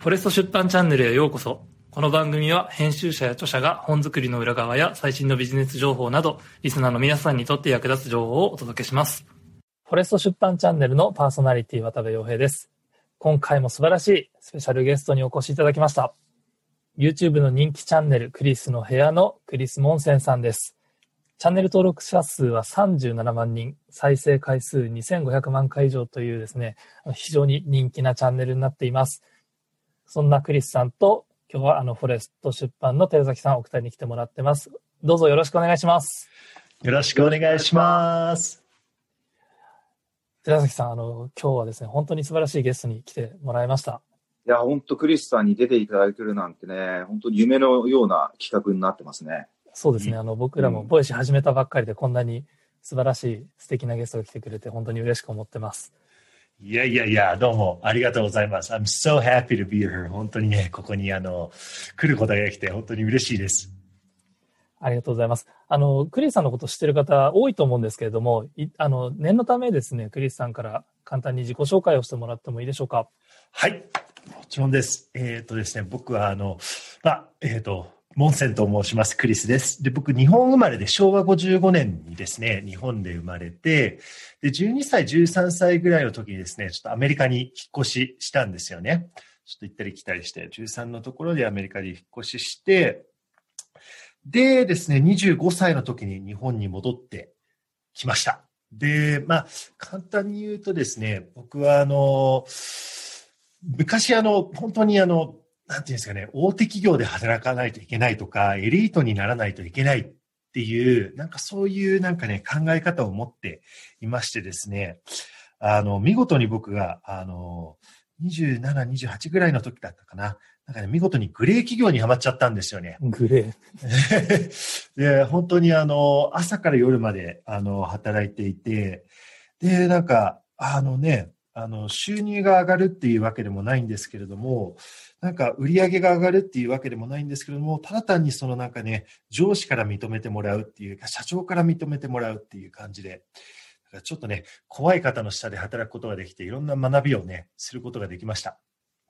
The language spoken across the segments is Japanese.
フォレスト出版チャンネルへようこそ。この番組は編集者や著者が本作りの裏側や最新のビジネス情報など、リスナーの皆さんにとって役立つ情報をお届けします。フォレスト出版チャンネルのパーソナリティ渡部洋平です。今回も素晴らしいスペシャルゲストにお越しいただきました。YouTube の人気チャンネルクリスの部屋のクリス・モンセンさんです。チャンネル登録者数は37万人、再生回数2500万回以上というですね、非常に人気なチャンネルになっています。そんなクリスさんと、今日はあのフォレスト出版の寺崎さんお二人に来てもらってます。どうぞよろしくお願いします。よろしくお願いします。寺崎さん、あの、今日はですね、本当に素晴らしいゲストに来てもらいました。いや、本当クリスさんに出ていただけるなんてね、本当に夢のような企画になってますね。そうですね。あの、僕らも Voicy 始めたばっかりで、こんなに素晴らしい素敵なゲストが来てくれて、本当に嬉しく思ってます。いやいやいや、どうもありがとうございます。I'm so happy to be here. 本当にね、ここにあの、来ることができて本当に嬉しいです。ありがとうございます。あの、クリスさんのこと知ってる方多いと思うんですけれども、あの、念のためですね、クリスさんから簡単に自己紹介をしてもらってもいいでしょうか？はい。もちろんです。えっ、ー、とですね、僕はあの、まあ、えっ、ー、と、モンセンと申します。クリスです。で、僕、日本生まれで昭和55年にですね、日本で生まれて、で、12歳、13歳ぐらいの時にですね、ちょっとアメリカに引っ越ししたんですよね。ちょっと行ったり来たりして、13のところでアメリカで引っ越しして、でですね、25歳の時に日本に戻ってきました。で、まあ、簡単に言うとですね、僕はあの、昔あの、本当にあの、なんていうんですかね、大手企業で働かないといけないとか、エリートにならないといけないっていう、なんかそういうなんかね、考え方を持っていましてですね、あの、見事に僕が、あの、27、28ぐらいの時だったかな。なんかね、見事にグレー企業にはまっちゃったんですよね。グレー で、本当にあの、朝から夜まで、あの、働いていて、で、なんか、あのね、あの、収入が上がるっていうわけでもないんですけれども、なんか売り上げが上がるっていうわけでもないんですけれども、ただ単にそのなんかね、上司から認めてもらうっていうか、社長から認めてもらうっていう感じで、ちょっとね、怖い方の下で働くことができて、いろんな学びをね、することができました。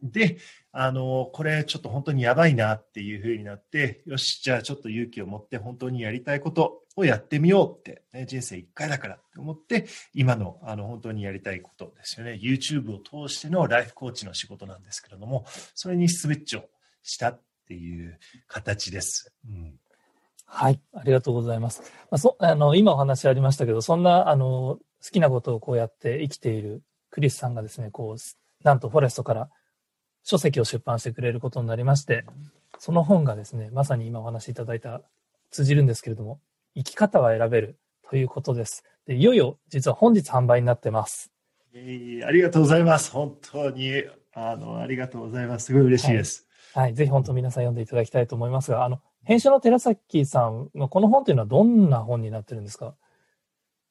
で、あの、これちょっと本当にやばいなっていう風になって、よし、じゃあちょっと勇気を持って本当にやりたいことをやってみようって、ね、人生一回だからって思って、今のあの本当にやりたいことですよね。YouTube を通してのライフコーチの仕事なんですけれども、それにスイッチをしたっていう形です。うんはい、ありがとうございます。まあ、そあの今お話ありましたけど、そんなあの好きなことをこうやって生きているクリスさんがですね、こうなんとフォレストから書籍を出版してくれることになりまして、その本がですね、まさに今お話しいただいた、通じるんですけれども、生き方は選べるということです。でいよいよ、実は本日販売になってます。えー、ありがとうございます。本当に、あの、ありがとうございます。すごい嬉しいです。はい、はい、ぜひ本当皆さん読んでいただきたいと思いますが、あの、編集の寺崎さんのこの本というのはどんな本になってるんですか？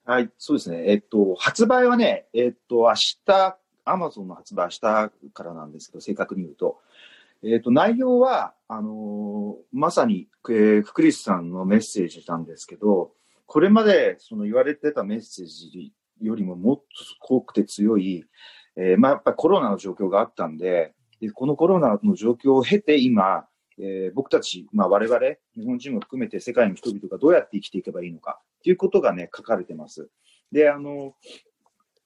はい、そうですね。えっと、発売はね、えっと、明日アマゾンの発売したからなんですけど、正確に言うと。えっ、ー、と、内容は、あのー、まさに、えー、クリスさんのメッセージなんですけど、これまでその言われてたメッセージよりももっと濃くて強い、えー、まあ、やっぱりコロナの状況があったんで、でこのコロナの状況を経て今、えー、僕たち、まあ、我々、日本人も含めて世界の人々がどうやって生きていけばいいのかっていうことがね、書かれてます。で、あの、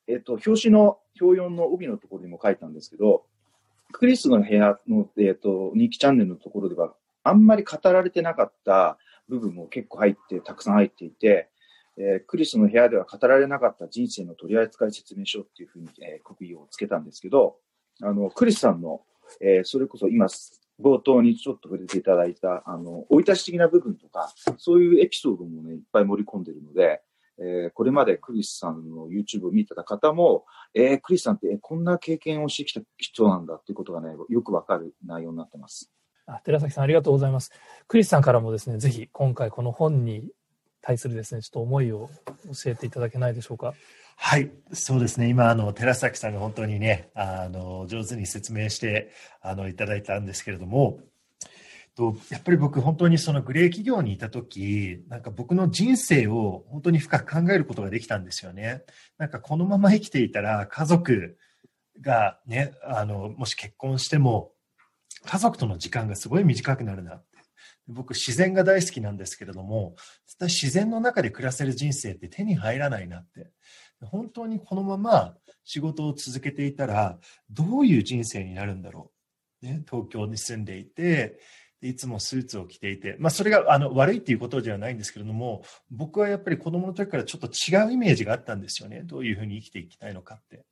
えっと、表紙の表4の帯のところにも書いたんですけど、クリスの部屋の、えっと、人気チャンネルのところでは、あんまり語られてなかった部分も結構入って、たくさん入っていて、えー、クリスの部屋では語られなかった人生の取り扱い説明書っていうふうに、えー、コピーをつけたんですけど、あの、クリスさんの、えー、それこそ今、冒頭にちょっと触れていただいた、あの、追い出し的な部分とか、そういうエピソードもね、いっぱい盛り込んでるので、えー、これまでクリスさんの YouTube を見てた方も、えー、クリスさんって、えこんな経験をしてきた人なんだっていうことがね、よくわかる内容になってます。あ寺崎さん、ありがとうございます。クリスさんからもですね、ぜひ今回この本に対するですね、ちょっと思いを教えていただけないでしょうか。はい、そうですね。今、あの、寺崎さんが本当にね、あの、上手に説明して、あの、いただいたんですけれども、とやっぱり僕本当にそのグレー企業にいた時なんか僕の人生を本当に深く考えることができたんですよね。なんかこのまま生きていたら家族がねあのもし結婚しても家族との時間がすごい短くなるなって。僕、自然が大好きなんですけれども、自然の中で暮らせる人生って手に入らないなって。本当にこのまま仕事を続けていたら、どういう人生になるんだろう。ね、東京に住んでいて、いつもスーツを着ていて、まあ、それがあの悪いっていうことではないんですけれども、僕はやっぱり子供の時からちょっと違うイメージがあったんですよね。どういうふうに生きていきたいのかって。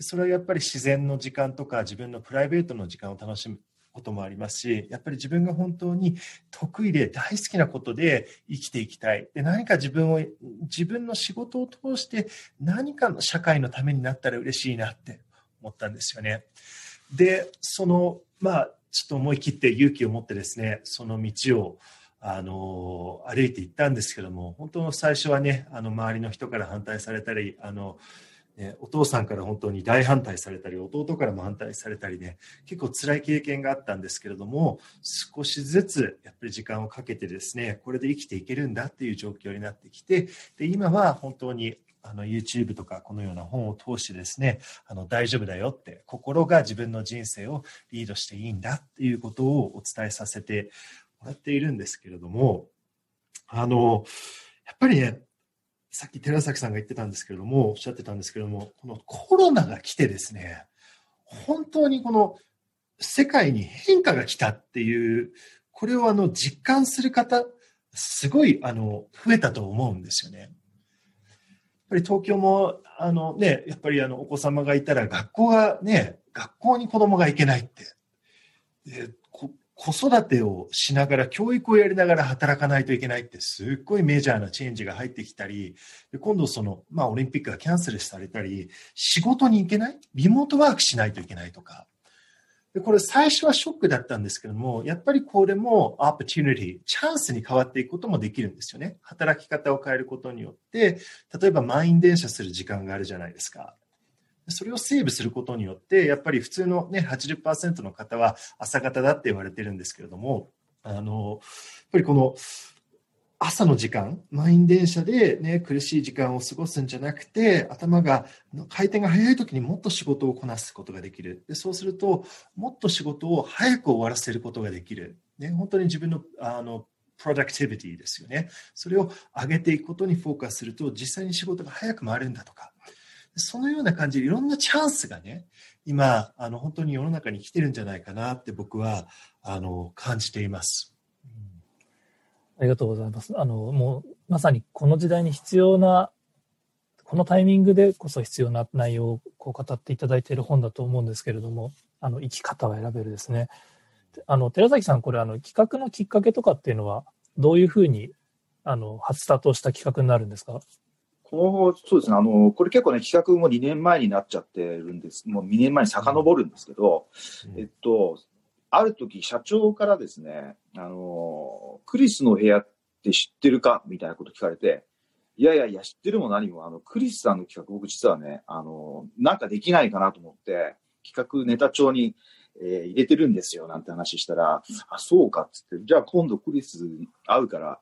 それはやっぱり自然の時間とか自分のプライベートの時間を楽しむこともありますし、やっぱり自分が本当に得意で大好きなことで生きていきたい。で、何か自分を、自分の仕事を通して何かの社会のためになったら嬉しいなって思ったんですよね。で、その、まあ、ちょっと思い切って勇気を持ってですね、その道をあの歩いていったんですけども、本当の最初はね、あの周りの人から反対されたり、あのね、お父さんから本当に大反対されたり、弟からも反対されたり、ね、結構辛い経験があったんですけれども、少しずつやっぱり時間をかけてですね、これで生きていけるんだっていう状況になってきて、で今は本当にあの YouTube とかこのような本を通してですねあの大丈夫だよって心が自分の人生をリードしていいんだっていうことをお伝えさせてもらっているんですけれどもあのやっぱりねさっき寺崎さんが言ってたんですけれどもおっしゃってたんですけれどもこのコロナが来てですね本当にこの世界に変化が来たっていうこれをあの実感する方すごいあの増えたと思うんですよね。ぱり東京も、あのね、やっぱりあのお子様がいたら学校がね、学校に子供が行けないって。で子育てをしながら、教育をやりながら働かないといけないって、すっごいメジャーなチェンジが入ってきたり、で今度その、まあオリンピックがキャンセルされたり、仕事に行けない？リモートワークしないといけないとか、でこれ最初はショックだったんですけども、やっぱりこれも opportunity、チャンスに変わっていくこともできるんですよね。働き方を変えることによって、例えば満員電車する時間があるじゃないですか。それをセーブすることによって、やっぱり普通のね、80%の方は朝方だって言われてるんですけれども、あの、やっぱりこの朝の時間、満員電車で、ね、苦しい時間を過ごすんじゃなくて、頭が、回転が速い時にもっと仕事をこなすことができる。でそうすると、もっと仕事を早く終わらせることができる。ね、本当に自分の、あの、プロダクティビティですよね。それを上げていくことにフォーカスすると、実際に仕事が早く回るんだとか、そのような感じでいろんなチャンスがね、今、あの、本当に世の中に来てるんじゃないかなって僕は、あの、感じています。ありがとうございます。あの、もう、まさにこの時代に必要な、このタイミングでこそ必要な内容をこう語っていただいている本だと思うんですけれども、あの、生き方を選べるですね。あの、寺崎さん、これ、あの、企画のきっかけとかっていうのは、どういうふうに、あの、初スタートした企画になるんですか？この、そうですね、あの、これ結構ね、企画も2年前になっちゃってるんです。もう2年前に遡るんですけど、うん、えっと、ある時社長からですね、あの、クリスの部屋って知ってるか？みたいなこと聞かれて、いやいやいや、知ってるも何も、あの、クリスさんの企画、僕実はね、あの、なんかできないかなと思って、企画ネタ帳に、えー、入れてるんですよ、なんて話したら、あ、そうかっつって、じゃあ今度クリス会うから、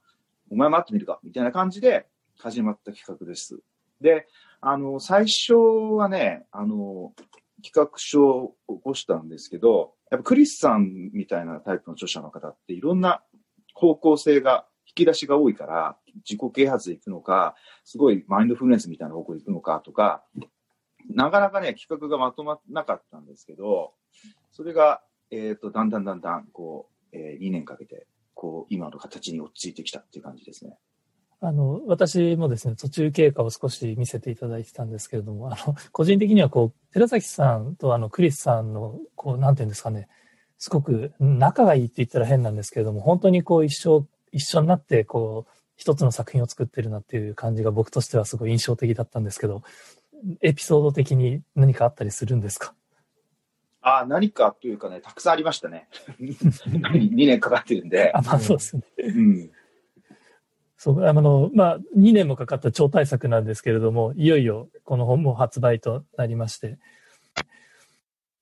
お前待ってみるか、みたいな感じで始まった企画です。で、あの、最初はね、あの、企画書を起こしたんですけど、やっぱクリスさんみたいなタイプの著者の方っていろんな方向性が、引き出しが多いから、自己啓発で行くのか、すごいマインドフルネスみたいな方向で行くのかとか、なかなかね、企画がまとまらなかったんですけど、それが、えっ、ー、と、だんだんだんだん、こう、えー、2年かけて、こう、今の形に落ち着いてきたっていう感じですね。あの、私もですね、途中経過を少し見せていただいてたんですけれども、あの、個人的にはこう、寺崎さんとあの、クリスさんの、こう、なんていうんですかね、すごく仲がいいって言ったら変なんですけれども、本当にこう、一生、一緒になって、こう、一つの作品を作ってるなっていう感じが僕としてはすごい印象的だったんですけど、エピソード的に何かあったりするんですか？あ何かというかね、たくさんありましたね。2年かかってるんで。あ、まあそうですね。うんそう、あの、まあ、2年もかかった超大作なんですけれども、いよいよこの本も発売となりまして。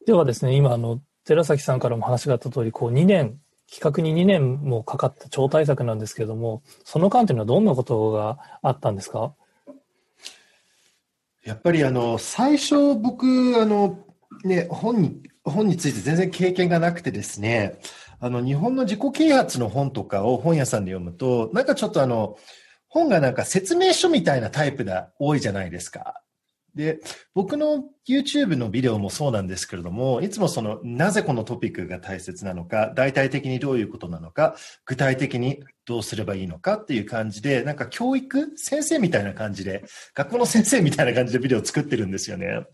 ではですね、今、あの、寺崎さんからも話があった通り、こう2年、企画に2年もかかった超大作なんですけれども、その間というのはどんなことがあったんですか？やっぱりあの、最初僕、あの、ね、本に本について全然経験がなくてですね、あの、日本の自己啓発の本とかを本屋さんで読むと、なんかちょっとあの、本がなんか説明書みたいなタイプが多いじゃないですか。で、僕の YouTube のビデオもそうなんですけれども、いつもその、なぜこのトピックが大切なのか、大体的にどういうことなのか、具体的にどうすればいいのかっていう感じで、なんか教育先生みたいな感じで、学校の先生みたいな感じでビデオを作ってるんですよね。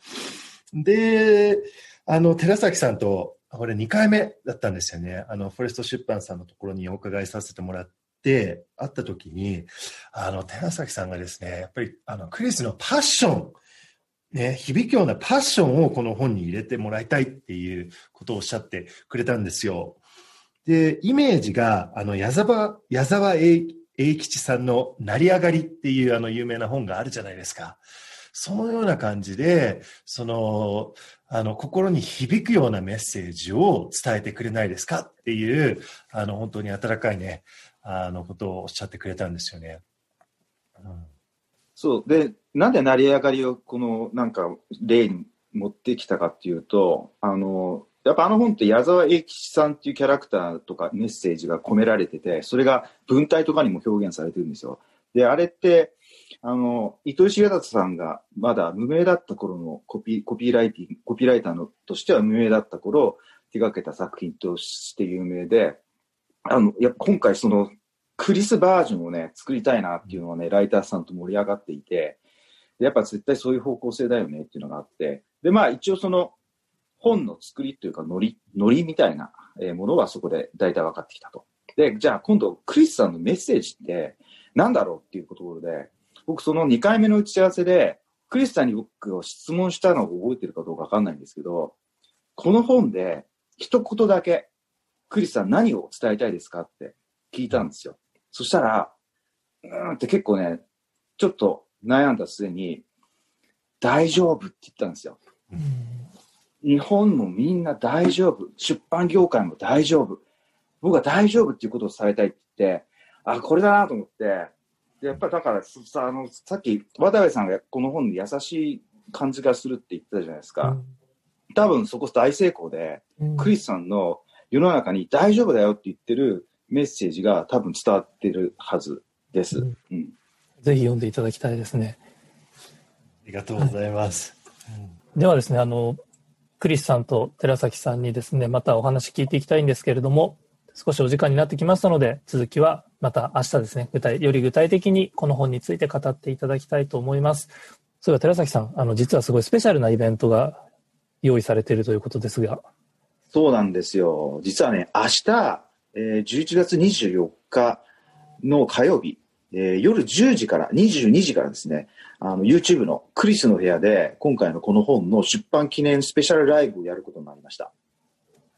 で、あの、寺崎さんと、これ2回目だったんですよね。あの、フォレスト出版さんのところにお伺いさせてもらって、会った時に、あの、寺崎さんがですね、やっぱり、あの、クリスのパッション、ね、響くようなパッションをこの本に入れてもらいたいっていうことをおっしゃってくれたんですよ。で、イメージが、あの、矢沢、矢沢永吉さんの成り上がりっていうあの有名な本があるじゃないですか。そのような感じで、その、あの、心に響くようなメッセージを伝えてくれないですかっていう、あの、本当に温かいね、あの、ことをおっしゃってくれたんですよね。うん、そう。で、なんで成り上がりをこの、なんか、例に持ってきたかっていうと、あの、やっぱあの本って矢沢永吉さんっていうキャラクターとかメッセージが込められてて、それが文体とかにも表現されてるんですよ。で、あれって、あの、糸井重里さんがまだ無名だった頃のコピー、コピーライティング、コピーライターのとしては無名だった頃、手掛けた作品として有名で、あの、や今回その、クリスバージョンをね、作りたいなっていうのはね、ライターさんと盛り上がっていて、やっぱ絶対そういう方向性だよねっていうのがあって、で、まあ一応その、本の作りというか、ノリ、ノリみたいなものはそこで大体分かってきたと。で、じゃあ今度、クリスさんのメッセージって何だろうっていうところで、僕その2回目の打ち合わせで、クリスさんに僕を質問したのを覚えてるかどうかわかんないんですけど、この本で一言だけ、クリスさん何を伝えたいですかって聞いたんですよ。そしたら、うーんって結構ね、ちょっと悩んだ末に、大丈夫って言ったんですよ。日本もみんな大丈夫。出版業界も大丈夫。僕は大丈夫っていうことをされたいって言って、あ、これだなと思って、やっぱりだからさ、あの、さっき渡部さんがこの本に優しい感じがするって言ってたじゃないですか。うん、多分そこ大成功で、うん、クリスさんの世の中に大丈夫だよって言ってるメッセージが多分伝わってるはずです。うん、うん、ぜひ読んでいただきたいですね。ありがとうございます。はい、ではですね、あの、クリスさんと寺崎さんにですね、またお話聞いていきたいんですけれども、少しお時間になってきましたので、続きはまた明日ですね、具体、より具体的にこの本について語っていただきたいと思います。そういえば寺崎さん、あの、実はすごいスペシャルなイベントが用意されているということですが。そうなんですよ。実はね、明日、えー、11月24日の火曜日、えー、夜10時から、22時からですね、あの、YouTube のクリスの部屋で、今回のこの本の出版記念スペシャルライブをやることになりました。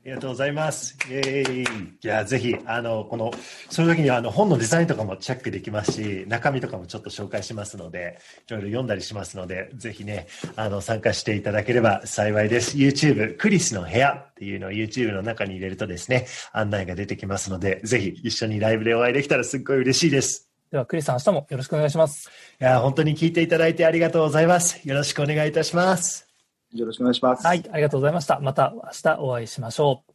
ありがとうございます。イェーイ。じゃあぜひ、あの、この、その時にはあの本のデザインとかもチェックできますし、中身とかもちょっと紹介しますので、いろいろ読んだりしますので、ぜひね、あの、参加していただければ幸いです。YouTube、クリスの部屋っていうのを YouTube の中に入れるとですね、案内が出てきますので、ぜひ一緒にライブでお会いできたらすっごい嬉しいです。では、クリスさん、明日もよろしくお願いします。いや、本当に聞いていただいてありがとうございます。よろしくお願いいたします。よろしくお願いします。はい、ありがとうございました。また明日お会いしましょう。